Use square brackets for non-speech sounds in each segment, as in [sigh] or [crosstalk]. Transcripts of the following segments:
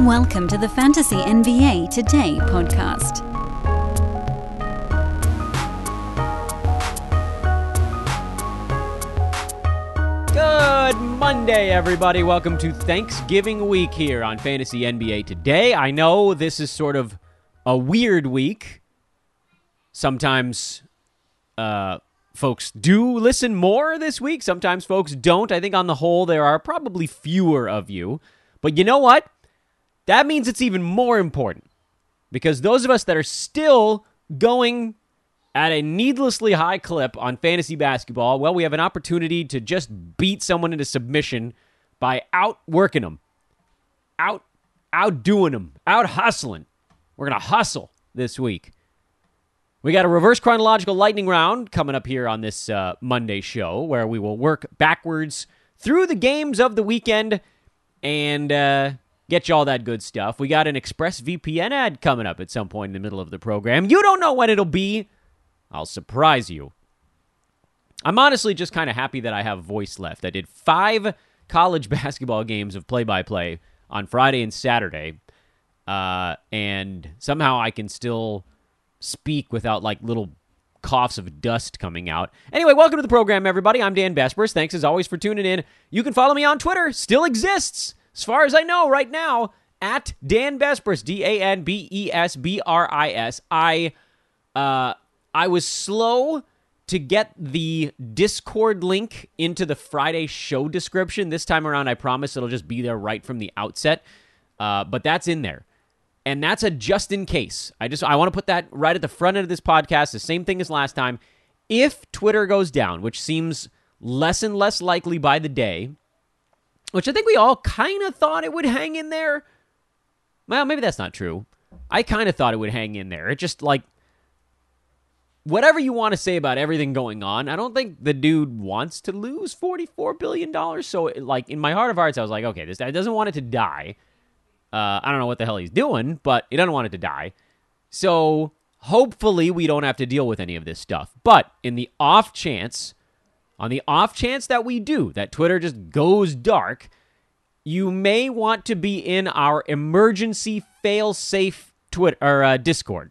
Welcome to the Fantasy NBA Today podcast. Good Monday, everybody. Welcome to Thanksgiving week here on Fantasy NBA Today. I know this is sort of a weird week. Sometimes uh, folks do listen more this week, sometimes folks don't. I think on the whole, there are probably fewer of you. But you know what? That means it's even more important because those of us that are still going at a needlessly high clip on fantasy basketball, well, we have an opportunity to just beat someone into submission by outworking them, out outdoing them, out hustling. We're gonna hustle this week. We got a reverse chronological lightning round coming up here on this uh, Monday show, where we will work backwards through the games of the weekend and uh, get you all that good stuff. We got an Express VPN ad coming up at some point in the middle of the program. You don't know when it'll be. I'll surprise you. I'm honestly just kind of happy that I have voice left. I did five college [laughs] basketball games of play by play on Friday and Saturday, uh, and somehow I can still speak without like little coughs of dust coming out. Anyway, welcome to the program, everybody. I'm Dan Besbris. Thanks as always for tuning in. You can follow me on Twitter, still exists, as far as I know right now, at Dan Besbris, D A N B E S B R I S. I, uh, I was slow to get the Discord link into the Friday show description. This time around, I promise it'll just be there right from the outset. Uh, but that's in there. And that's a just in case. I just I want to put that right at the front end of this podcast. The same thing as last time. If Twitter goes down, which seems less and less likely by the day, which I think we all kind of thought it would hang in there. Well, maybe that's not true. I kind of thought it would hang in there. It just like whatever you want to say about everything going on, I don't think the dude wants to lose $44 billion. So, like, in my heart of hearts, I was like, okay, this guy doesn't want it to die. Uh, I don't know what the hell he's doing, but he doesn't want it to die. So, hopefully, we don't have to deal with any of this stuff. But in the off chance, on the off chance that we do, that Twitter just goes dark, you may want to be in our emergency fail safe Twitter uh, Discord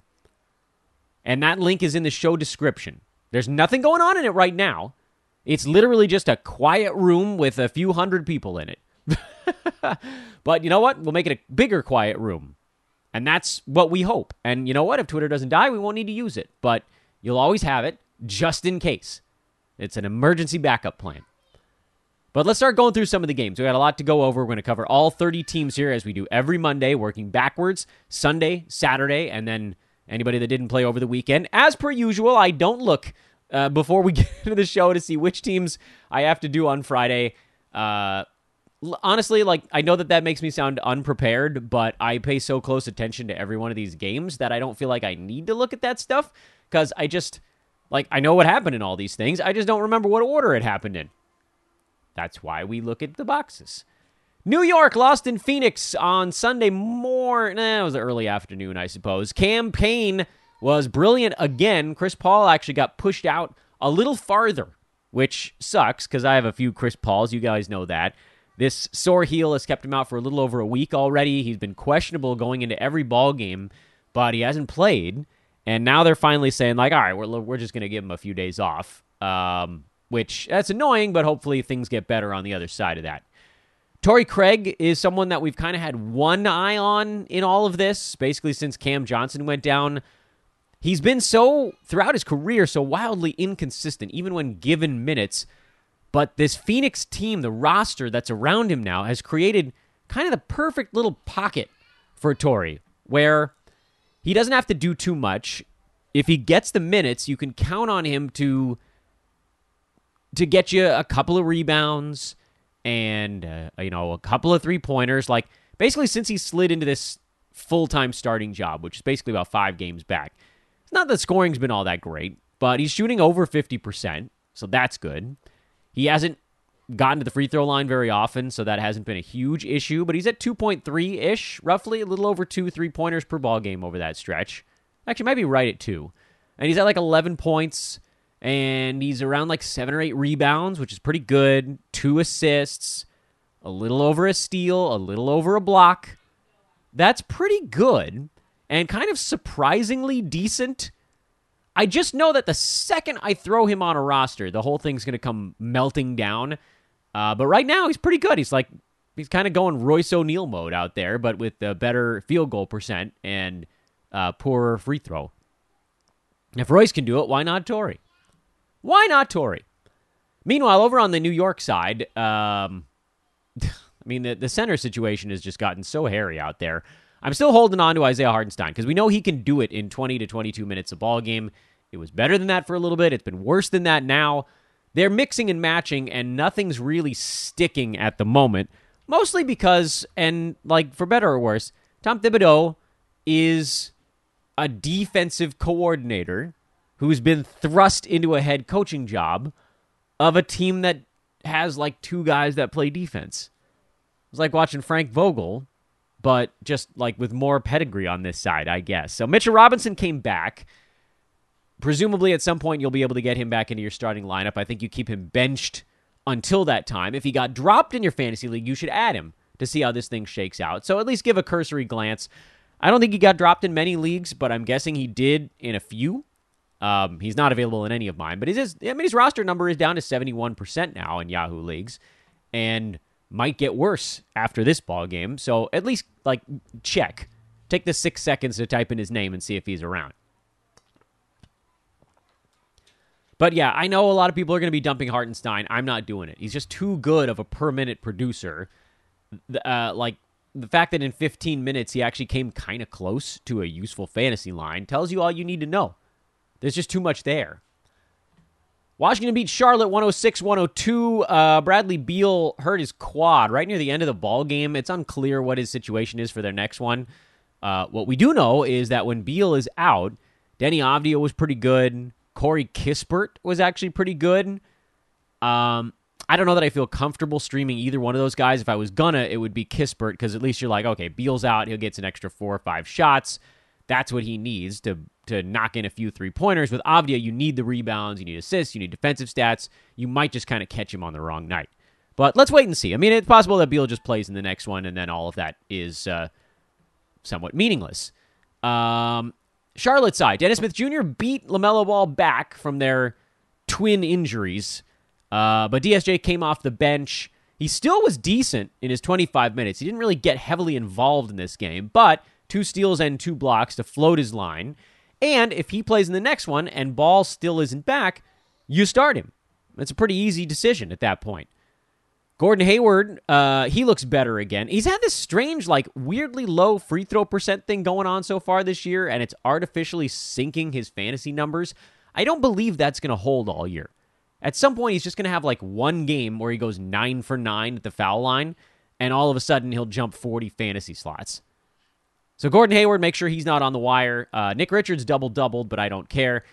and that link is in the show description. There's nothing going on in it right now. It's literally just a quiet room with a few hundred people in it. [laughs] but you know what? We'll make it a bigger quiet room. And that's what we hope. And you know what? If Twitter doesn't die, we won't need to use it. But you'll always have it just in case. It's an emergency backup plan. But let's start going through some of the games. We got a lot to go over. We're going to cover all 30 teams here as we do every Monday, working backwards Sunday, Saturday, and then Anybody that didn't play over the weekend, as per usual, I don't look uh, before we [laughs] get into the show to see which teams I have to do on Friday. Uh, honestly, like I know that that makes me sound unprepared, but I pay so close attention to every one of these games that I don't feel like I need to look at that stuff because I just like I know what happened in all these things. I just don't remember what order it happened in. That's why we look at the boxes. New York lost in Phoenix on Sunday morning. Nah, it was early afternoon, I suppose. Cam Payne was brilliant again. Chris Paul actually got pushed out a little farther, which sucks because I have a few Chris Pauls. You guys know that. This sore heel has kept him out for a little over a week already. He's been questionable going into every ball game, but he hasn't played. And now they're finally saying, like, all right, we're, we're just going to give him a few days off, um, which that's annoying, but hopefully things get better on the other side of that. Torrey Craig is someone that we've kind of had one eye on in all of this, basically since Cam Johnson went down. He's been so, throughout his career, so wildly inconsistent, even when given minutes. But this Phoenix team, the roster that's around him now, has created kind of the perfect little pocket for Torrey, where he doesn't have to do too much. If he gets the minutes, you can count on him to to get you a couple of rebounds, and uh, you know a couple of three pointers. Like basically, since he slid into this full time starting job, which is basically about five games back, it's not that scoring's been all that great, but he's shooting over fifty percent, so that's good. He hasn't gotten to the free throw line very often, so that hasn't been a huge issue. But he's at two point three ish, roughly a little over two three pointers per ball game over that stretch. Actually, might be right at two, and he's at like eleven points and he's around like seven or eight rebounds, which is pretty good. Two assists, a little over a steal, a little over a block. That's pretty good and kind of surprisingly decent. I just know that the second I throw him on a roster, the whole thing's going to come melting down. Uh, but right now, he's pretty good. He's like, he's kind of going Royce O'Neal mode out there, but with a better field goal percent and uh, poorer free throw. If Royce can do it, why not Torrey? Why not Torrey? Meanwhile, over on the New York side, um, [laughs] I mean, the, the center situation has just gotten so hairy out there. I'm still holding on to Isaiah Hartenstein because we know he can do it in 20 to 22 minutes a ball game. It was better than that for a little bit. It's been worse than that now. They're mixing and matching, and nothing's really sticking at the moment. Mostly because, and like for better or worse, Tom Thibodeau is a defensive coordinator who's been thrust into a head coaching job of a team that has like two guys that play defense. It's like watching Frank Vogel, but just like with more pedigree on this side, I guess. So Mitchell Robinson came back. Presumably, at some point, you'll be able to get him back into your starting lineup. I think you keep him benched until that time. If he got dropped in your fantasy league, you should add him to see how this thing shakes out. So at least give a cursory glance. I don't think he got dropped in many leagues, but I'm guessing he did in a few. Um, he's not available in any of mine, but his I mean his roster number is down to 71% now in Yahoo leagues, and might get worse after this ball game. So at least like check, take the six seconds to type in his name and see if he's around. But yeah, I know a lot of people are going to be dumping Hartenstein. I'm not doing it. He's just too good of a per minute producer. Uh, like the fact that in 15 minutes he actually came kind of close to a useful fantasy line tells you all you need to know. There's just too much there. Washington beat Charlotte 106 102. Uh, Bradley Beal hurt his quad right near the end of the ball game. It's unclear what his situation is for their next one. Uh, what we do know is that when Beal is out, Deni Avdija was pretty good. Corey Kispert was actually pretty good. Um, I don't know that I feel comfortable streaming either one of those guys. If I was gonna, it would be Kispert because at least you're like, okay, Beal's out, he'll get an extra four or five shots. That's what he needs to to knock in a few three pointers. With Avdija, you need the rebounds, you need assists, you need defensive stats. You might just kind of catch him on the wrong night. But let's wait and see. I mean, it's possible that Beal just plays in the next one, and then all of that is uh, somewhat meaningless. Um, Charlotte side, Dennis Smith Jr. beat LaMelo Ball back from their twin injuries, uh, but DSJ came off the bench. He still was decent in his 25 minutes. He didn't really get heavily involved in this game, but two steals and two blocks to float his line. And if he plays in the next one and Ball still isn't back, you start him. It's a pretty easy decision at that point. Gordon Hayward, uh, he looks better again. He's had this strange, like, weirdly low free throw percent thing going on so far this year, and it's artificially sinking his fantasy numbers. I don't believe that's going to hold all year. At some point, he's just going to have like one game where he goes nine for nine at the foul line, and all of a sudden he'll jump 40 fantasy slots. So Gordon Hayward, make sure he's not on the wire. Uh, Nick Richards double doubled, but I don't care.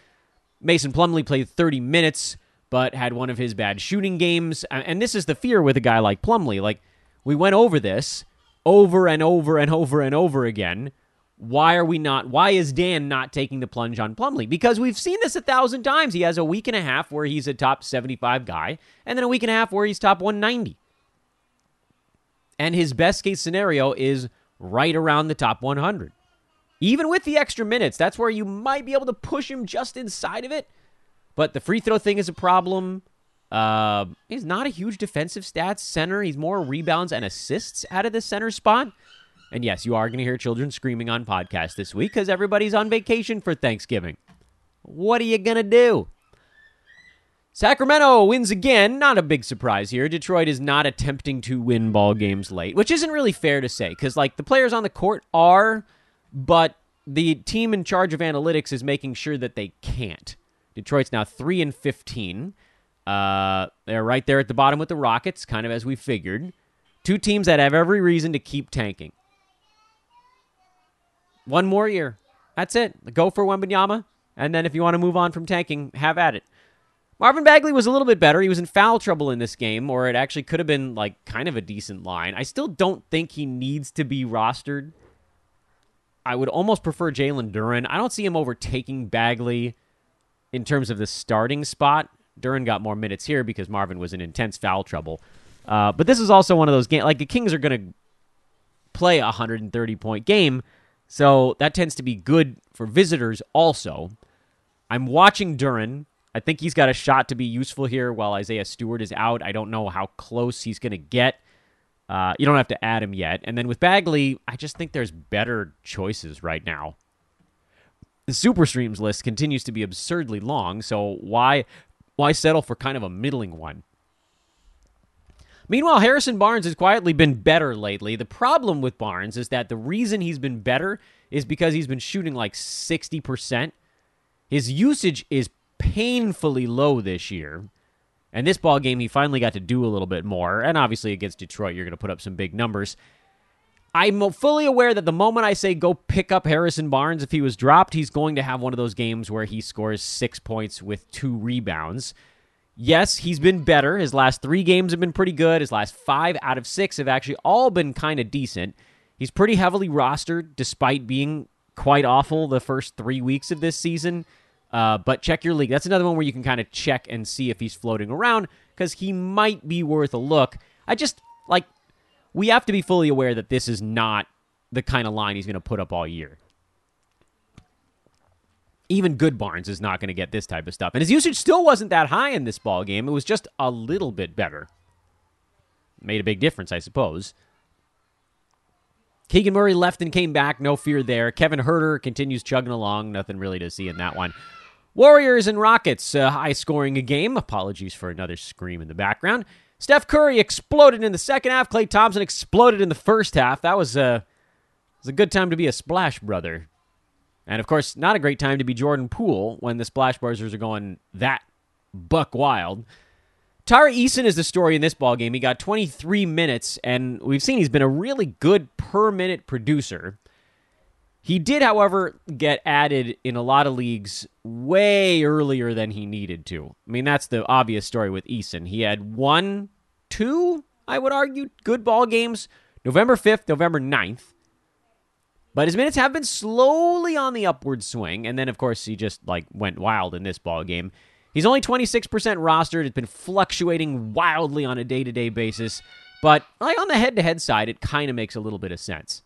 Mason Plumlee played 30 minutes but had one of his bad shooting games. And this is the fear with a guy like Plumlee. Like, we went over this over and over and over and over again. Why are we not? Why is Dan not taking the plunge on Plumlee? Because we've seen this a thousand times. He has a week and a half where he's a top 75 guy, and then a week and a half where he's top 190. And his best case scenario is right around the top 100. Even with the extra minutes, that's where you might be able to push him just inside of it. But the free throw thing is a problem. Uh, he's not a huge defensive stats center. He's more rebounds and assists out of the center spot. And yes, you are going to hear children screaming on podcast this week because everybody's on vacation for Thanksgiving. What are you going to do? Sacramento wins again. Not a big surprise here. Detroit is not attempting to win ball games late, which isn't really fair to say because, like, the players on the court are, but the team in charge of analytics is making sure that they can't. Detroit's now 3 and 15. Uh, they're right there at the bottom with the Rockets, kind of as we figured. Two teams that have every reason to keep tanking. One more year. That's it. Go for Wembanyama. And then if you want to move on from tanking, have at it. Marvin Bagley was a little bit better. He was in foul trouble in this game, or it actually could have been like kind of a decent line. I still don't think he needs to be rostered. I would almost prefer Jalen Duren. I don't see him overtaking Bagley in terms of the starting spot. Duren got more minutes here because Marvin was in intense foul trouble. Uh, but this is also one of those games. Like the Kings are going to play a 130 point game. So that tends to be good for visitors also. I'm watching Duren. I think he's got a shot to be useful here while Isaiah Stewart is out. I don't know how close he's going to get. Uh, you don't have to add him yet. And then with Bagley, I just think there's better choices right now. The Super Streams list continues to be absurdly long, so why why settle for kind of a middling one? Meanwhile, Harrison Barnes has quietly been better lately. The problem with Barnes is that the reason he's been better is because he's been shooting like 60%. His usage is painfully low this year. And this ball game, he finally got to do a little bit more. And obviously, against Detroit, you're going to put up some big numbers. I'm fully aware that the moment I say go pick up Harrison Barnes, if he was dropped, he's going to have one of those games where he scores six points with two rebounds. Yes, he's been better. His last three games have been pretty good. His last five out of six have actually all been kind of decent. He's pretty heavily rostered despite being quite awful the first three weeks of this season. Uh, but check your league. That's another one where you can kind of check and see if he's floating around because he might be worth a look. I just we have to be fully aware that this is not the kind of line he's going to put up all year. Even good Barnes is not going to get this type of stuff. And his usage still wasn't that high in this ball game. It was just a little bit better. Made a big difference, I suppose. Keegan Murray left and came back. No fear there. Kevin Huerter continues chugging along. Nothing really to see in that one. Warriors and Rockets, high scoring a game. Apologies for another scream in the background. Steph Curry exploded in the second half. Klay Thompson exploded in the first half. That was a, was a good time to be a Splash Brother. And of course, not a great time to be Jordan Poole when the Splash Brothers are going that buck wild. Tari Eason is the story in this ball game. He got 23 minutes, and we've seen he's been a really good per minute producer. He did, however, get added in a lot of leagues way earlier than he needed to. I mean, that's the obvious story with Eason. He had one, two, I would argue, good ball games November 5th, November 9th. But his minutes have been slowly on the upward swing, and then of course he just like went wild in this ball game. He's only 26% rostered. It's been fluctuating wildly on a day-to-day basis, but like on the head-to-head side, it kind of makes a little bit of sense.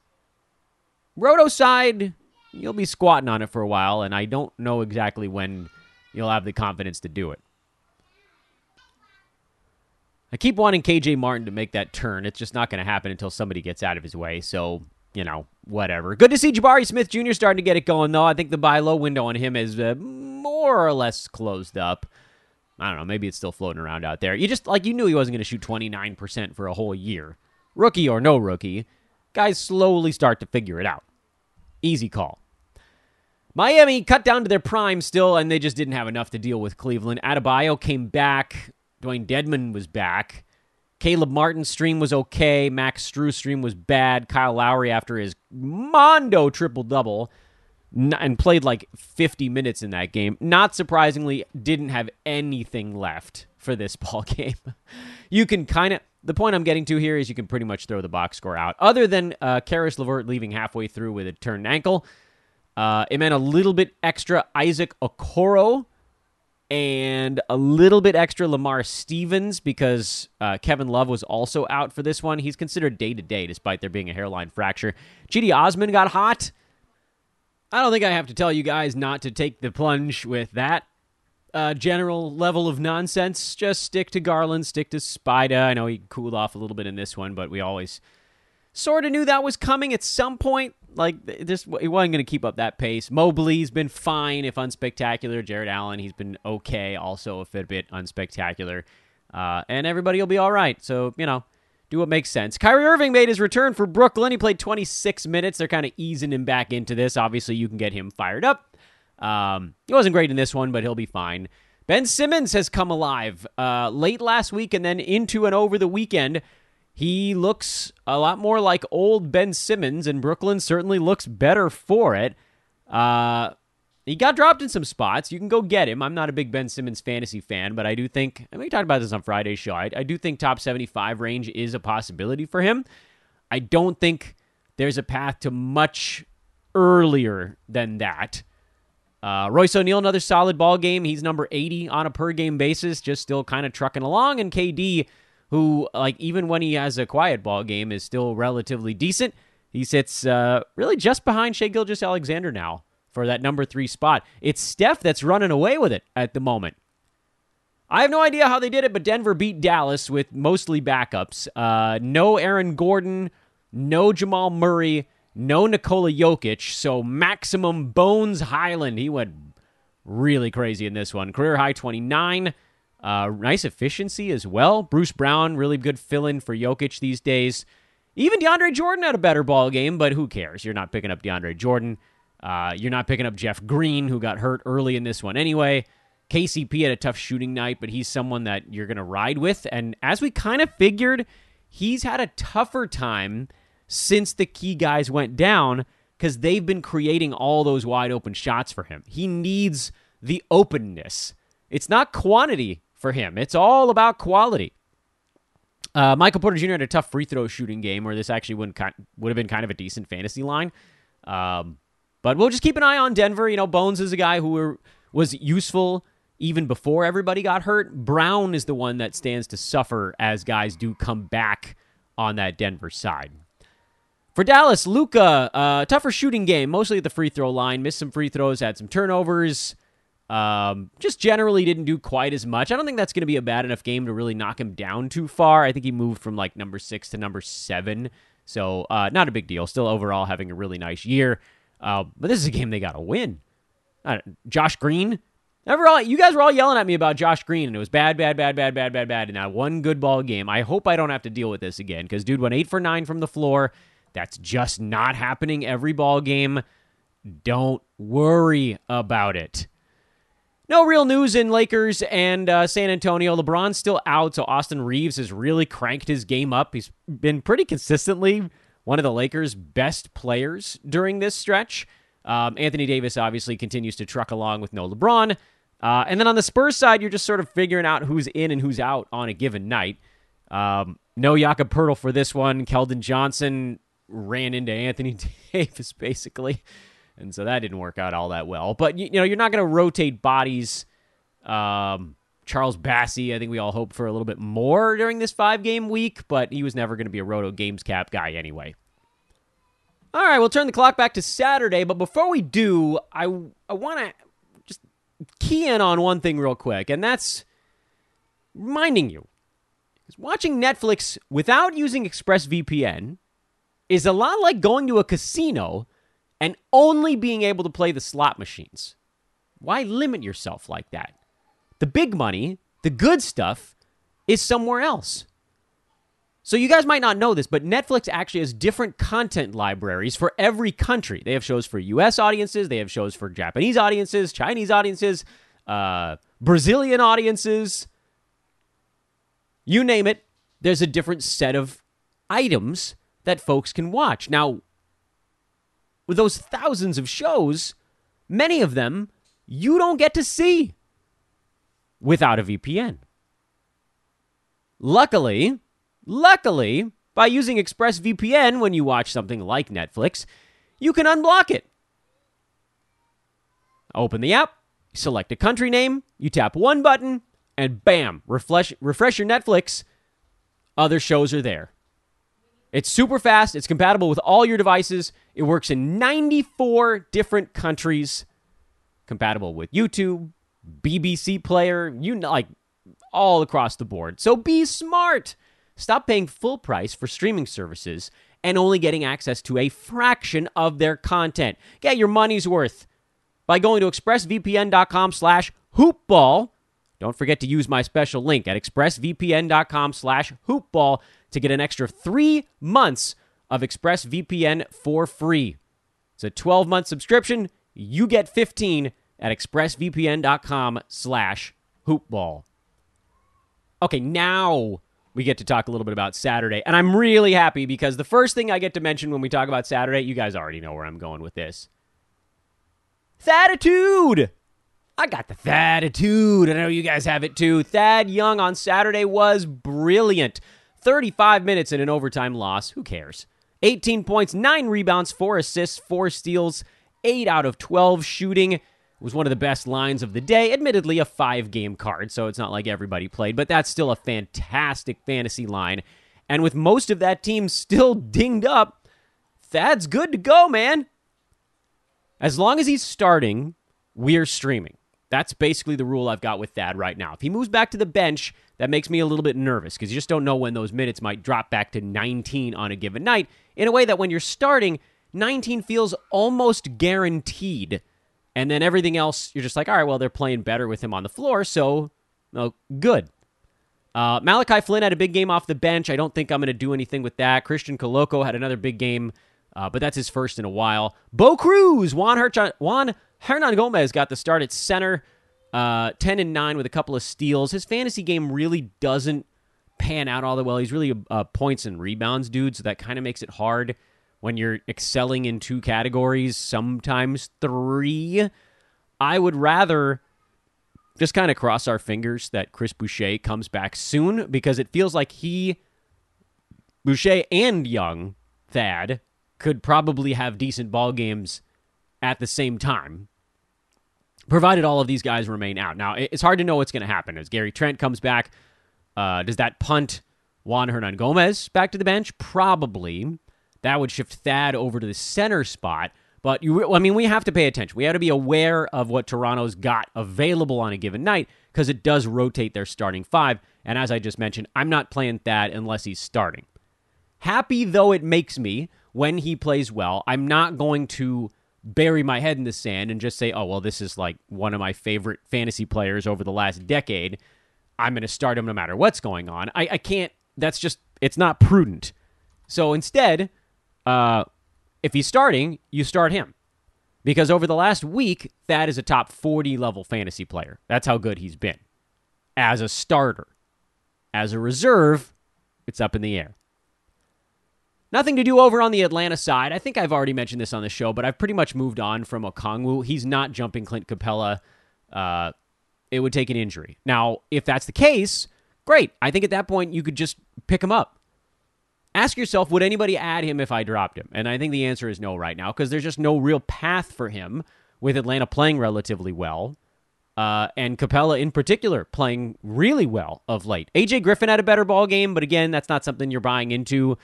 Roto side, you'll be squatting on it for a while, and I don't know exactly when you'll have the confidence to do it. I keep wanting KJ Martin to make that turn. It's just not going to happen until somebody gets out of his way. So, you know, whatever. Good to see Jabari Smith Jr. starting to get it going, though. I think the buy low window on him is uh, more or less closed up. I don't know. Maybe it's still floating around out there. You just, like, you knew he wasn't going to shoot 29% for a whole year. Rookie or no rookie, guys slowly start to figure it out. Easy call. Miami cut down to their prime still, and they just didn't have enough to deal with Cleveland. Adebayo came back. Dewayne Dedmon was back. Caleb Martin's stream was okay. Max Strus' stream was bad. Kyle Lowry, after his Mondo triple double, and played like 50 minutes in that game, not surprisingly, didn't have anything left for this [laughs] ball game. you can kind of the point I'm getting to here is you can pretty much throw the box score out. Other than uh, Caris LeVert leaving halfway through with a turned ankle, uh, it meant a little bit extra Isaac Okoro and a little bit extra Lamar Stevens because uh, Kevin Love was also out for this one. He's considered day to day despite there being a hairline fracture. Cedi Osman got hot. I don't think I have to tell you guys not to take the plunge with that uh, general level of nonsense. Just stick to Garland, stick to Spida. I know he cooled off a little bit in this one, but we always sort of knew that was coming at some point. Like this, he wasn't going to keep up that pace. Mobley's been fine, if unspectacular. Jarrett Allen, he's been okay, also a bit unspectacular, uh, and everybody will be all right. So you know, do what makes sense. Kyrie Irving made his return for Brooklyn. He played 26 minutes. They're kind of easing him back into this. Obviously, you can get him fired up. Um, he wasn't great in this one, but he'll be fine. Ben Simmons has come alive uh, late last week and then into and over the weekend. He looks a lot more like old Ben Simmons, and Brooklyn certainly looks better for it. Uh, he got dropped in some spots. You can go get him. I'm not a big Ben Simmons fantasy fan, but I do think, I mean, we talked about this on Friday's show. I, I do think top 75 range is a possibility for him. I don't think there's a path to much earlier than that. Uh, Royce O'Neal, another solid ball game. He's number 80 on a per game basis, just still kind of trucking along. And KD, who, like, even when he has a quiet ball game, is still relatively decent. He sits uh, really just behind Shai Gilgeous-Alexander now for that number three spot. It's Steph that's running away with it at the moment. I have no idea how they did it, but Denver beat Dallas with mostly backups. Uh, no Aaron Gordon, no Jamal Murray, no Nikola Jokic. So maximum Bones Hyland. He went really crazy in this one. Career high 29. Uh, nice efficiency as well. Bruce Brown, really good fill in for Jokic these days. Even DeAndre Jordan had a better ball game, but who cares? You're not picking up DeAndre Jordan. Uh, you're not picking up Jeff Green, who got hurt early in this one anyway. KCP had a tough shooting night, but he's someone that you're going to ride with. And as we kind of figured, he's had a tougher time since the key guys went down because they've been creating all those wide open shots for him. He needs the openness. It's not quantity for him, it's all about quality. Uh, Michael Porter Jr. had a tough free throw shooting game where this actually wouldn't would have been kind of a decent fantasy line. Um, but we'll just keep an eye on Denver. You know, Bones is a guy who were, was useful even before everybody got hurt. Brown is the one that stands to suffer as guys do come back on that Denver side. For Dallas, Luka, uh, tougher shooting game, mostly at the free throw line. Missed some free throws, had some turnovers. Um, just generally didn't do quite as much. I don't think that's going to be a bad enough game to really knock him down too far. I think he moved from like number six to number seven. So, uh, not a big deal. Still overall having a really nice year. Uh, but this is a game they got to win. Uh, Josh Green, Overall, you guys were all yelling at me about Josh Green, and it was bad, bad, bad, bad, bad, bad, bad. And now one good ball game. I hope I don't have to deal with this again because dude went eight for nine from the floor. That's just not happening every ball game. Don't worry about it. No real news in Lakers and uh, San Antonio. LeBron's still out, so Austin Reaves has really cranked his game up. He's been pretty consistently one of the Lakers' best players during this stretch. Um, Anthony Davis obviously continues to truck along with no LeBron. Uh, and then on the Spurs side, you're just sort of figuring out who's in and who's out on a given night. Um, no Jakob Poeltl for this one. Keldon Johnson ran into Anthony [laughs] Davis basically, and so that didn't work out all that well. But you, you know, you're not going to rotate bodies. Um, Charles Bassey, I think we all hope for a little bit more during this five game week, but he was never going to be a Roto Games Cap guy anyway. All right, we'll turn the clock back to Saturday, but before we do, I I want to just key in on one thing real quick, and that's reminding you watching Netflix without using ExpressVPN is a lot like going to a casino and only being able to play the slot machines. Why limit yourself like that? The big money, the good stuff, is somewhere else. So you guys might not know this, but Netflix actually has different content libraries for every country. They have shows for US audiences, they have shows for Japanese audiences, Chinese audiences, uh, Brazilian audiences. You name it, there's a different set of items that folks can watch. Now, with those thousands of shows, many of them you don't get to see without a VPN. Luckily, Luckily, by using ExpressVPN when you watch something like Netflix, you can unblock it. Open the app, select a country name, you tap one button, and bam, refresh, refresh your Netflix. Other shows are there. It's super fast, it's compatible with all your devices, it works in 94 different countries, compatible with YouTube, BBC iPlayer, you know, like all across the board. So be smart. Stop paying full price for streaming services and only getting access to a fraction of their content. Get your money's worth by going to expressvpn.com slash hoopball. Don't forget to use my special link at expressvpn.com slash hoopball to get an extra three months of ExpressVPN for free. It's a 12-month subscription. You get 15 at expressvpn.com slash hoopball. Okay, now we get to talk a little bit about Saturday. And I'm really happy because the first thing I get to mention when we talk about Saturday, you guys already know where I'm going with this. Thaditude! I got the Thaditude. I know you guys have it too. Thad Young on Saturday was brilliant. 35 minutes in an overtime loss. Who cares? 18 points, 9 rebounds, 4 assists, 4 steals, 8 out of 12 shooting was one of the best lines of the day. Admittedly, a five game card, so it's not like everybody played, but that's still a fantastic fantasy line. And with most of that team still [laughs] dinged up, Thad's good to go, man. As long as he's starting, we're streaming. That's basically the rule I've got with Thad right now. If he moves back to the bench, that makes me a little bit nervous because you just don't know when those minutes might drop back to 19 on a given night in a way that when you're starting, 19 feels almost guaranteed. And then everything else, you're just like, all right, well, they're playing better with him on the floor, so well, good. Uh, Malachi Flynn had a big game off the bench. I don't think I'm going to do anything with that. Christian Koloko had another big game, uh, but that's his first in a while. Bo Cruz, Juan, Herch- Juan Hernangomez got the start at center, uh, 10 and 9 with a couple of steals. His fantasy game really doesn't pan out all that well. He's really a, a points and rebounds dude, so that kind of makes it hard when you're excelling in two categories, sometimes three. I would rather just kind of cross our fingers that Chris Boucher comes back soon because it feels like he, Boucher and Young, Thad, could probably have decent ball games at the same time, provided all of these guys remain out. Now, it's hard to know what's going to happen as Gary Trent comes back. Uh, does that punt Juan Hernangomez back to the bench? Probably. That would shift Thad over to the center spot. But you, I mean, we have to pay attention. We have to be aware of what Toronto's got available on a given night because it does rotate their starting five. And as I just mentioned, I'm not playing Thad unless he's starting. Happy though it makes me when he plays well, I'm not going to bury my head in the sand and just say, oh, well, this is like one of my favorite fantasy players over the last decade. I'm going to start him no matter what's going on. I, I can't, that's just, it's not prudent. So instead, uh, if he's starting, you start him. Because over the last week, Thad is a top 40 level fantasy player. That's how good he's been as a starter. As a reserve, it's up in the air. Nothing to do over on the Atlanta side. I think I've already mentioned this on the show, but I've pretty much moved on from Okongwu. He's not jumping Clint Capela. Uh, it would take an injury. Now, if that's the case, great. I think at that point you could just pick him up. Ask yourself, would anybody add him if I dropped him? And I think the answer is no right now because there's just no real path for him with Atlanta playing relatively well. Uh, and Capela in particular playing really well of late. AJ Griffin had a better ball game, but again, that's not something you're buying into.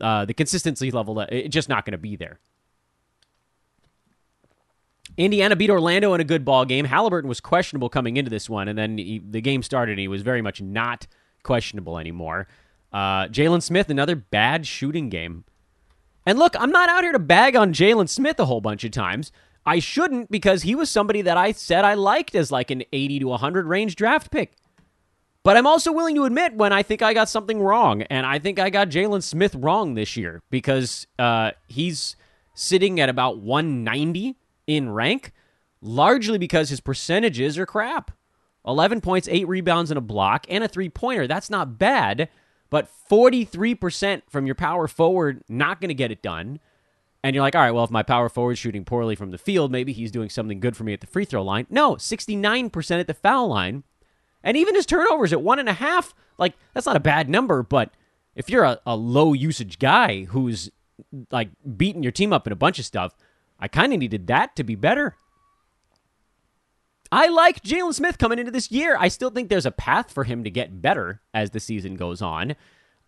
Uh, the consistency level, it's just not going to be there. Indiana beat Orlando in a good ball game. Halliburton was questionable coming into this one, and then he, the game started, and he was very much not questionable anymore. Uh, Jalen Smith, another bad shooting game. And look, I'm not out here to bag on Jalen Smith a whole bunch of times. I shouldn't because he was somebody that I said I liked as like an 80 to 100 range draft pick. But I'm also willing to admit when I think I got something wrong, and I think I got Jalen Smith wrong this year because uh, he's sitting at about 190 in rank, largely because his percentages are crap. 11 points, 8 rebounds, and a block, and a three pointer. That's not bad, but 43% from your power forward, not going to get it done. And you're like, all right, well, if my power forward's shooting poorly from the field, maybe he's doing something good for me at the free throw line. No, 69% at the foul line and even his turnovers at one and a half, like, that's not a bad number, but if you're a, a low usage guy who's like beating your team up in a bunch of stuff, I kind of needed that to be better. I like Jalen Smith coming into this year. I still think there's a path for him to get better as the season goes on.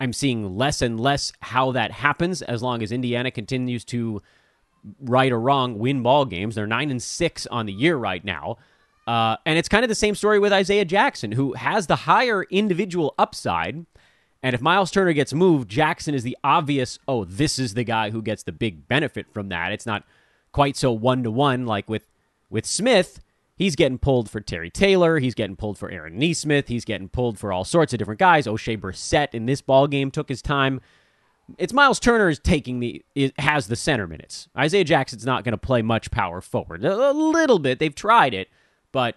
I'm seeing less and less how that happens as long as Indiana continues to right or wrong win ball games. They're 9 and 6 on the year right now. Uh, and it's kind of the same story with Isaiah Jackson, who has the higher individual upside. And if Miles Turner gets moved, Jackson is the obvious, oh, this is the guy who gets the big benefit from that. It's not quite so one to one like with with Smith. He's getting pulled for Terry Taylor. He's getting pulled for Aaron Nesmith. He's getting pulled for all sorts of different guys. Oshae Brissett in this ball game took his time. It's Miles Turner is taking the has the center minutes. Isaiah Jackson's not going to play much power forward. A little bit. They've tried it, but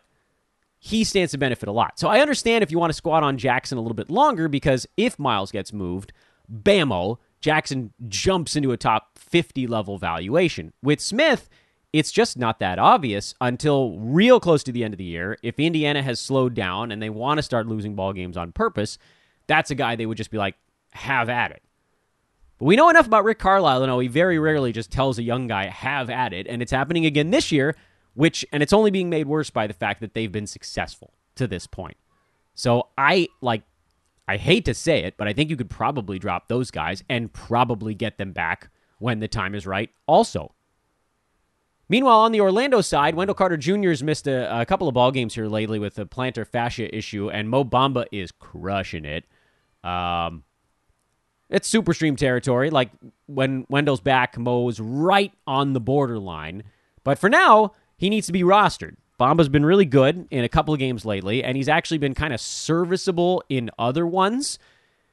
he stands to benefit a lot. So I understand if you want to squat on Jackson a little bit longer because if Miles gets moved, bammo, Jackson jumps into a top 50 level valuation. With Smith, it's just not that obvious until real close to the end of the year. If Indiana has slowed down and they want to start losing ball games on purpose, that's a guy they would just be like, have at it. But we know enough about Rick Carlisle to know he very rarely just tells a young guy, have at it. And it's happening again this year which and it's only being made worse by the fact that they've been successful to this point. So I like I hate to say it, but I think you could probably drop those guys and probably get them back when the time is right, also. Meanwhile, on the Orlando side, Wendell Carter Jr. has missed a, a couple of ball games here lately with a plantar fascia issue, and Mo Bamba is crushing it. Um, it's super stream territory. Like when Wendell's back, Mo's right on the borderline. But for now, he needs to be rostered. Bamba's been really good in a couple of games lately, and he's actually been kind of serviceable in other ones.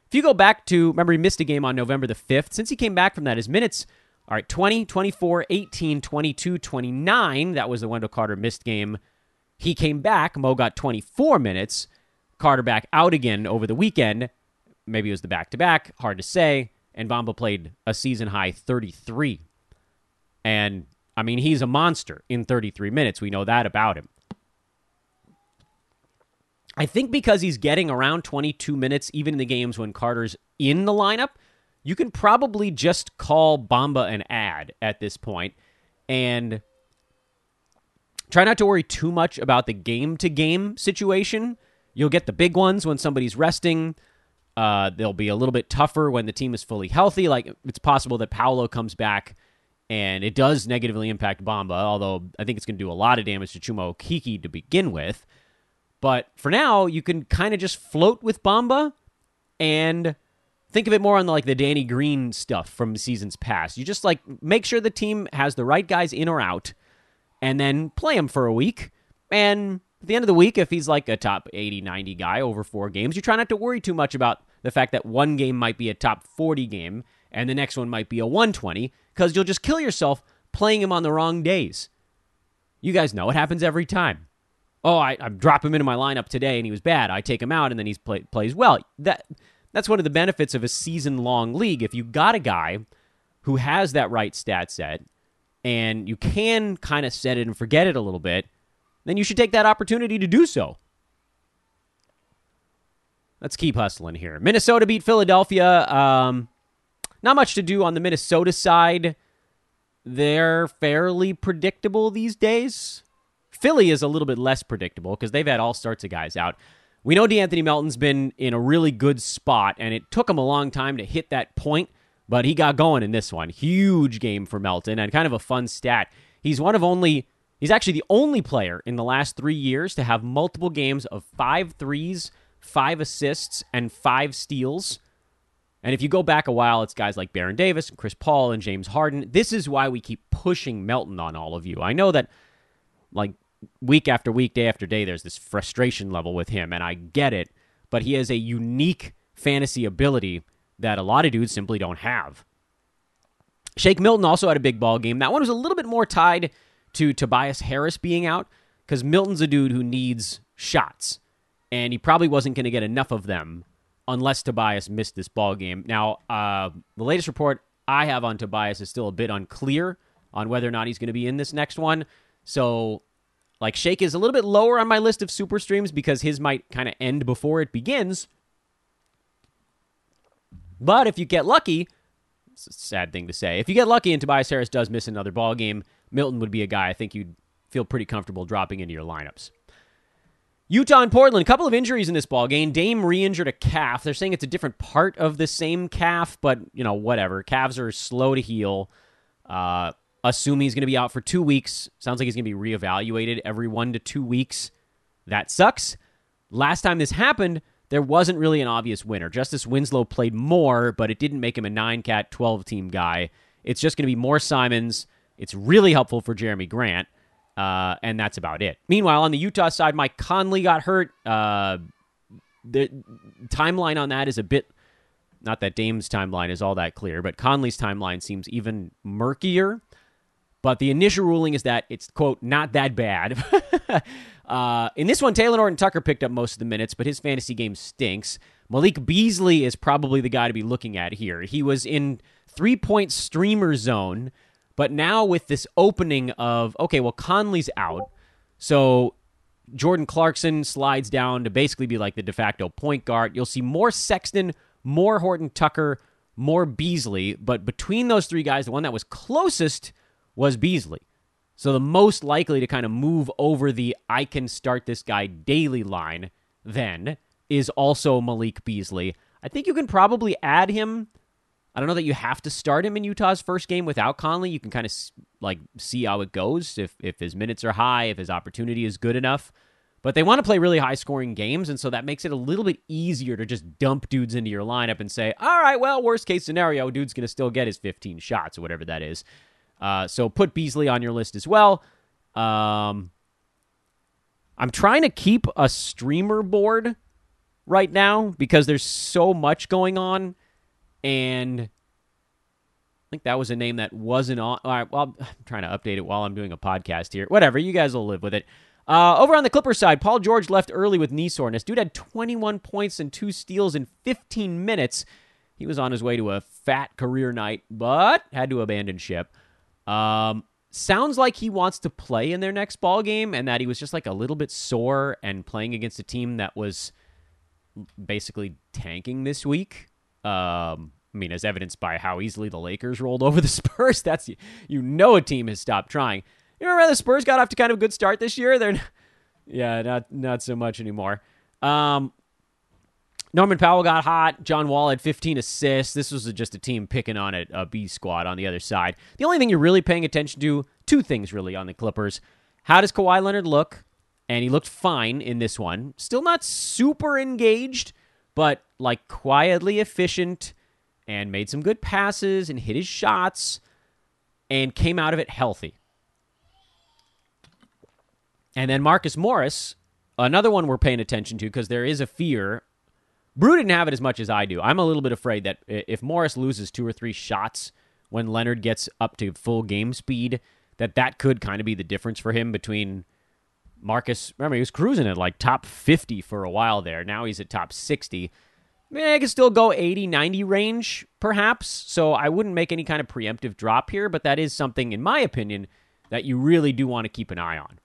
If you go back to, remember, he missed a game on November the 5th. Since he came back from that, his minutes all right, 20, 24, 18, 22, 29. That was the Wendell Carter missed game. He came back. Mo got 24 minutes. Carter back out again over the weekend. Maybe it was the back to back. Hard to say. And Bamba played a season high 33. And I mean, he's a monster in 33 minutes. We know that about him. I think because he's getting around 22 minutes, even in the games when Carter's in the lineup, you can probably just call Bamba an ad at this point and try not to worry too much about the game to game situation. You'll get the big ones when somebody's resting. Uh, they'll be a little bit tougher when the team is fully healthy. Like it's possible that Paolo comes back and it does negatively impact Bamba, although I think it's going to do a lot of damage to Chuma Okeke to begin with. But for now, you can kind of just float with Bamba and think of it more on the, like the Danny Green stuff from seasons past. You just like make sure the team has the right guys in or out, and then play him for a week. And at the end of the week, if he's like a top 80, 90 guy over four games, you try not to worry too much about the fact that one game might be a top 40 game and the next one might be a 120 because you'll just kill yourself playing him on the wrong days. You guys know it happens every time. Oh, I, I drop him into my lineup today and he was bad. I take him out and then he play, plays well. That that's one of the benefits of a season long league. If you got a guy who has that right stat set and you can kind of set it and forget it a little bit, then you should take that opportunity to do so. Let's keep hustling here. Minnesota beat Philadelphia. Um, not much to do on the Minnesota side. They're fairly predictable these days. Philly is a little bit less predictable because they've had all sorts of guys out. We know De'Anthony Melton's been in a really good spot, and it took him a long time to hit that point, but he got going in this one. Huge game for Melton, and kind of a fun stat. He's one of only, he's actually the only player in the last three years to have multiple games of five threes, five assists, and five steals. And if you go back a while, it's guys like Baron Davis and Chris Paul and James Harden. This is why we keep pushing Melton on all of you. I know that, like, week after week, day after day, there's this frustration level with him, and I get it, but he has a unique fantasy ability that a lot of dudes simply don't have. Shake Milton also had a big ball game. That one was a little bit more tied to Tobias Harris being out because Milton's a dude who needs shots, and he probably wasn't going to get enough of them unless Tobias missed this ball game. Now, uh, the latest report I have on Tobias is still a bit unclear on whether or not he's going to be in this next one. So like Shake is a little bit lower on my list of super streams because his might kind of end before it begins. But if you get lucky, it's a sad thing to say. If you get lucky and Tobias Harris does miss another ball game, Milton would be a guy I think you'd feel pretty comfortable dropping into your lineups. Utah and Portland, a couple of injuries in this ball game. Dame re-injured a calf. They're saying it's a different part of the same calf, but you know whatever. Calves are slow to heal. Uh, assume he's going to be out for two weeks. Sounds like he's going to be reevaluated every one to two weeks. That sucks. Last time this happened, there wasn't really an obvious winner. Justice Winslow played more, but it didn't make him a nine cat, 12 team guy. It's just going to be more Simons. It's really helpful for Jerami Grant, uh, and that's about it. Meanwhile, on the Utah side, Mike Conley got hurt. Uh, the timeline on that is a bit. Not that Dame's timeline is all that clear, but Conley's timeline seems even murkier. But the initial ruling is that it's, quote, not that bad. [laughs] uh, in this one, Taylor Horton-Tucker picked up most of the minutes, but his fantasy game stinks. Malik Beasley is probably the guy to be looking at here. He was in three point streamer zone, but now with this opening of, okay, well, Conley's out. So Jordan Clarkson slides down to basically be like the de facto point guard. You'll see more Sexton, more Horton Tucker, more Beasley. But between those three guys, the one that was closest was Beasley. So the most likely to kind of move over the I can start this guy daily line then is also Malik Beasley. I think you can probably add him I don't know that you have to start him in Utah's first game without Conley. You can kind of like see how it goes if if his minutes are high, if his opportunity is good enough. But they want to play really high scoring games, and so that makes it a little bit easier to just dump dudes into your lineup and say, all right, well, worst case scenario, dude's going to still get his 15 shots or whatever that is. Uh, so put Beasley on your list as well. Um, I'm trying to keep a streamer board right now because there's so much going on, and I think that was a name that wasn't on. All right, well, I'm [laughs] trying to update it while I'm doing a podcast here. Whatever, you guys will live with it. Uh, over on the Clippers side, Paul George left early with knee soreness. Dude had 21 points and two steals in 15 minutes. He was on his way to a fat career night, but had to abandon ship. Um, sounds like he wants to play in their next ball game, and that he was just like a little bit sore and playing against a team that was basically tanking this week. Um, I mean, as evidenced by how easily the Lakers rolled [laughs] over the Spurs. That's you know a team has stopped trying. You remember the Spurs got off to kind of a good start this year? They're [laughs] yeah, not not so much anymore. Um, Norman Powell got hot. John Wall had 15 assists. This was just a team picking on a, a B squad on the other side. The only thing you're really paying attention to, two things really on the Clippers. How does Kawhi Leonard look? And he looked fine in this one. Still not super engaged, but like quietly efficient and made some good passes and hit his shots and came out of it healthy. And then Marcus Morris, another one we're paying attention to because there is a fear. Brew didn't have it as much as I do. I'm a little bit afraid that if Morris loses two or three shots when Leonard gets up to full game speed, that that could kind of be the difference for him between Marcus. Remember, he was cruising at like top 50 for a while there. Now he's at top 60. I mean, I could still go 80, 90 range, perhaps. So I wouldn't make any kind of preemptive drop here, but that is something, in my opinion, that you really do want to keep an eye on.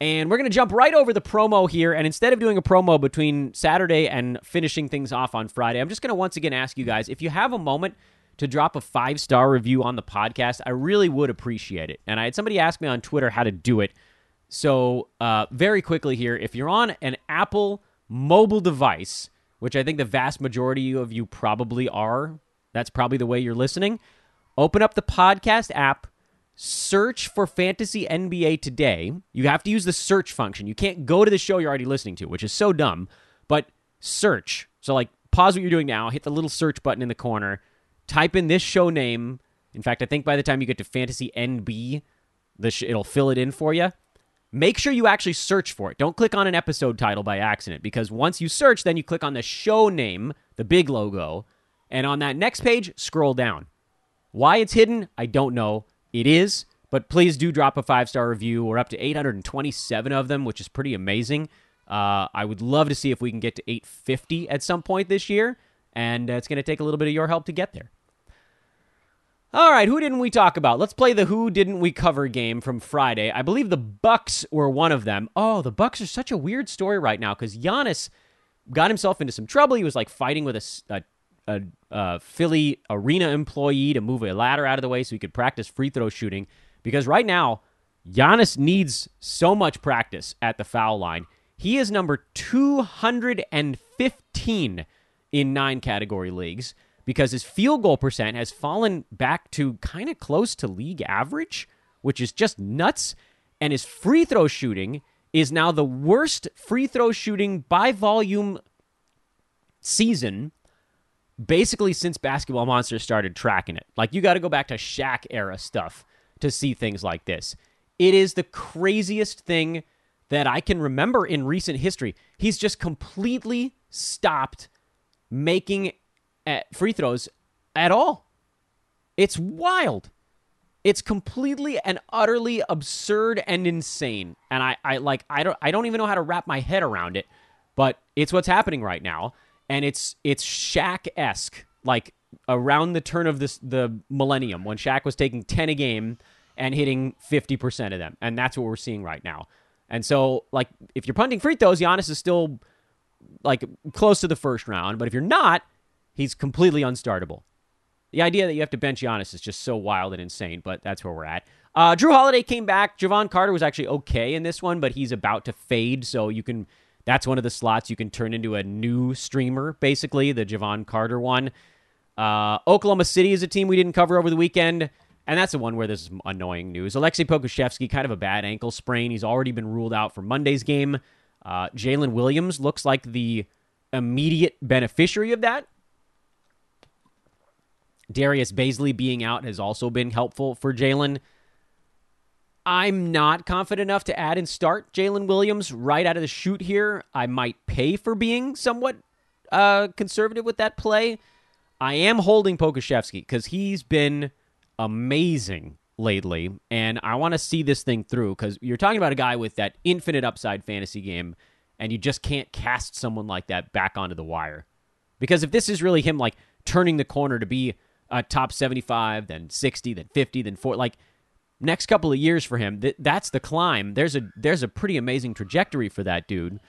And we're going to jump right over the promo here. And instead of doing a promo between Saturday and finishing things off on Friday, I'm just going to once again ask you guys if you have a moment to drop a five star review on the podcast, I really would appreciate it. And I had somebody ask me on Twitter how to do it. So, uh, very quickly here, if you're on an Apple mobile device, which I think the vast majority of you probably are, that's probably the way you're listening, open up the podcast app search for Fantasy NBA today. You have to use the search function. You can't go to the show you're already listening to, which is so dumb, but search. So, like, pause what you're doing now, hit the little search button in the corner, type in this show name. In fact, I think by the time you get to Fantasy NB, the sh- it'll fill it in for you. Make sure you actually search for it. Don't click on an episode title by accident because once you search, then you click on the show name, the big logo, and on that next page, scroll down. Why it's hidden, I don't know. It is, but please do drop a five star review. We're up to 827 of them, which is pretty amazing. Uh, I would love to see if we can get to 850 at some point this year, and uh, it's going to take a little bit of your help to get there. All right, who didn't we talk about? Let's play the who didn't we cover game from Friday. I believe the Bucks were one of them. Oh, the Bucks are such a weird story right now because Giannis got himself into some trouble. He was like fighting with a, a a, a Philly arena employee to move a ladder out of the way so he could practice free throw shooting. Because right now, Giannis needs so much practice at the foul line. He is number 215 in nine category leagues because his field goal percent has fallen back to kind of close to league average, which is just nuts. And his free throw shooting is now the worst free throw shooting by volume season basically since Basketball Monsters started tracking it. Like you got to go back to Shaq era stuff to see things like this. It is the craziest thing that I can remember in recent history. He's just completely stopped making uh, free throws at all. It's wild. It's completely and utterly absurd and insane. And I, I like I don't I don't even know how to wrap my head around it, but it's what's happening right now and it's it's Shaq esque, like around the turn of this the millennium when Shaq was taking ten a game and hitting fifty percent of them, and that's what we're seeing right now. And so, like, if you're punting free throws, Giannis is still like close to the first round, but if you're not, he's completely unstartable. The idea that you have to bench Giannis is just so wild and insane, but that's where we're at. Uh, Jrue Holiday came back. Jevon Carter was actually okay in this one, but he's about to fade, so you can that's one of the slots you can turn into a new streamer, basically, the Jevon Carter one. Uh, Oklahoma City is a team we didn't cover over the weekend, and that's the one where there's annoying news. Alexei Pokusevski, kind of a bad ankle sprain. He's already been ruled out for Monday's game. Uh, Jalen Williams looks like the immediate beneficiary of that. Darius Bazley being out has also been helpful for Jalen. I'm not confident enough to add and start Jalen Williams right out of the chute here. I might pay for being somewhat uh, conservative with that play. I am holding Pokusevski because he's been amazing lately, and I want to see this thing through because you're talking about a guy with that infinite upside fantasy game, and you just can't cast someone like that back onto the wire. Because if this is really him, like turning the corner to be a top 75, then 60, then 50, then 4, like next couple of years for him, th- that's the climb. There's a there's a pretty amazing trajectory for that dude.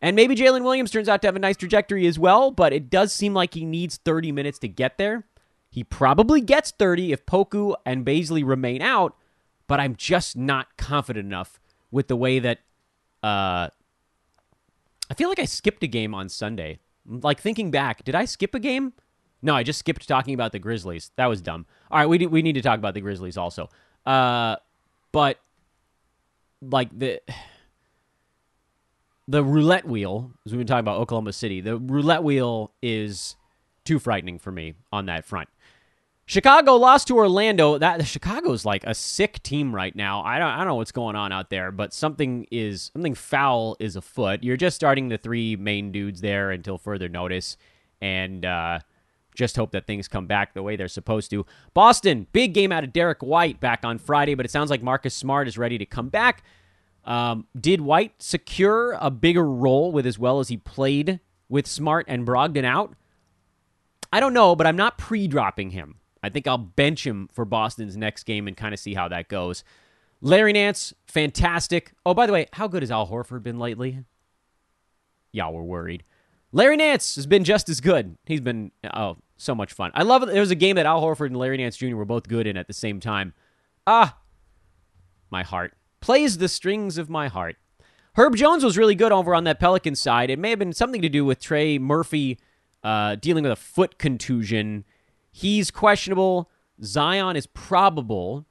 And maybe Jalen Williams turns out to have a nice trajectory as well, but it does seem like he needs 30 minutes to get there. He probably gets 30 if Poku and Bazley remain out, but I'm just not confident enough with the way that uh, I feel like I skipped a game on Sunday. Like thinking back, did I skip a game? No, I just skipped talking about the Grizzlies. That was dumb. All right, we we need to talk about the Grizzlies also. Uh, but like the the roulette wheel, as we've been talking about Oklahoma City, the roulette wheel is too frightening for me on that front. Chicago lost to Orlando. That the Chicago's like a sick team right now. I don't I don't know what's going on out there, but something is something foul is afoot. You're just starting the three main dudes there until further notice, and uh, just hope that things come back the way they're supposed to. Boston, big game out of Derrick White back on Friday, but it sounds like Marcus Smart is ready to come back. Um, did White secure a bigger role with as well as he played with Smart and Brogdon out? I don't know, but I'm not pre-dropping him. I think I'll bench him for Boston's next game and kind of see how that goes. Larry Nance, fantastic. Oh, by the way, how good has Al Horford been lately? Y'all were worried. Larry Nance has been just as good. He's been oh so much fun. I love it. There was a game that Al Horford and Larry Nance Jr. were both good in at the same time. Ah, my heart plays the strings of my heart. Herb Jones was really good over on that Pelican side. It may have been something to do with Trey Murphy uh, dealing with a foot contusion He's questionable. Zion is probable.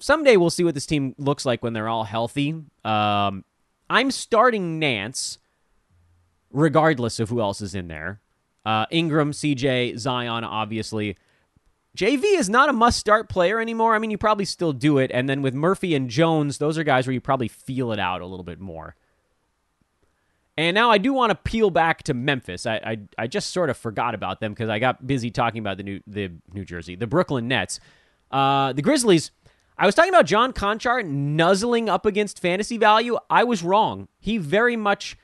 Someday we'll see what this team looks like when they're all healthy. Um, I'm starting Nance, regardless of who else is in there. Uh, Ingram, CJ, Zion, obviously. JV is not a must start player anymore. I mean, you probably still do it. And then with Murphy and Jones, those are guys where you probably feel it out a little bit more. And now I do want to peel back to Memphis. I I, I just sort of forgot about them because I got busy talking about the new the New Jersey, the Brooklyn Nets, uh, the Grizzlies. I was talking about John Konchar nuzzling up against fantasy value. I was wrong. He very much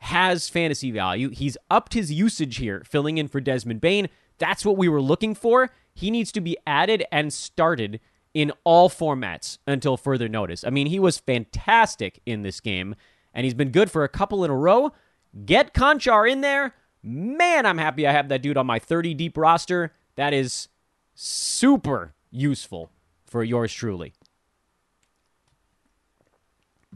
has fantasy value. He's upped his usage here, filling in for Desmond Bane. That's what we were looking for. He needs to be added and started in all formats until further notice. I mean, he was fantastic in this game and he's been good for a couple in a row. Get Konchar in there. Man, I'm happy I have that dude on my 30 deep roster. That is super useful for yours truly.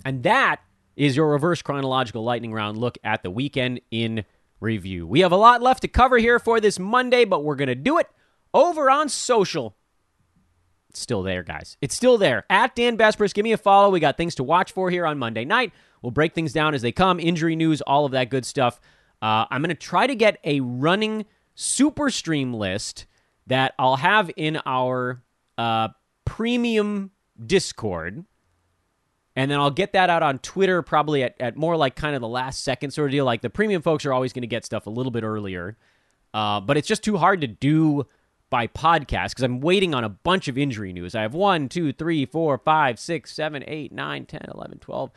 And that is your reverse chronological lightning round look at the weekend in review. We have a lot left to cover here for this Monday, but we're going to do it over on social. It's still there, guys. It's still there. At Dan Besbris, give me a follow. We got things to watch for here on Monday night. We'll break things down as they come, injury news, all of that good stuff. Uh, I'm going to try to get a running super stream list that I'll have in our uh, premium Discord. And then I'll get that out on Twitter probably at, at more like kind of the last second sort of deal. Like the premium folks are always going to get stuff a little bit earlier. Uh, but it's just too hard to do by podcast because I'm waiting on a bunch of injury news. I have 1, 2, 3, 4, 5, 6, 7, 8, 9, 10, 11, 12.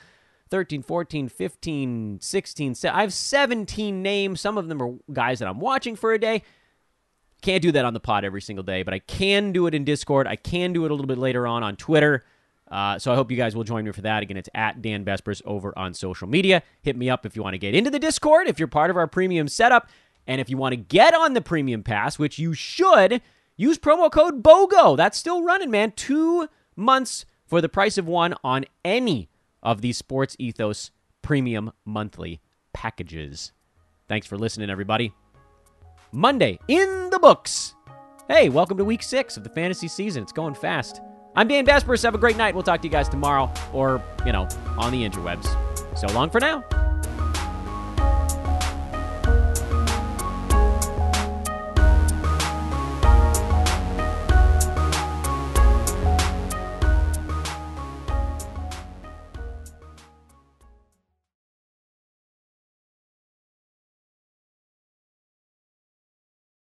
13, 14, 15, 16. I have 17 names. Some of them are guys that I'm watching for a day. Can't do that on the pod every single day, but I can do it in Discord. I can do it a little bit later on on Twitter. Uh, so I hope you guys will join me for that. Again, it's at Dan Besbris over on social media. Hit me up if you want to get into the Discord, if you're part of our premium setup. And if you want to get on the premium pass, which you should, use promo code BOGO. That's still running, man. Two months for the price of one on any of these Sports Ethos premium monthly packages. Thanks for listening, everybody. Monday in the books. Hey, welcome to week six of the fantasy season. It's going fast. I'm Dan Besbris. Have a great night. We'll talk to you guys tomorrow or, you know, on the interwebs. So long for now.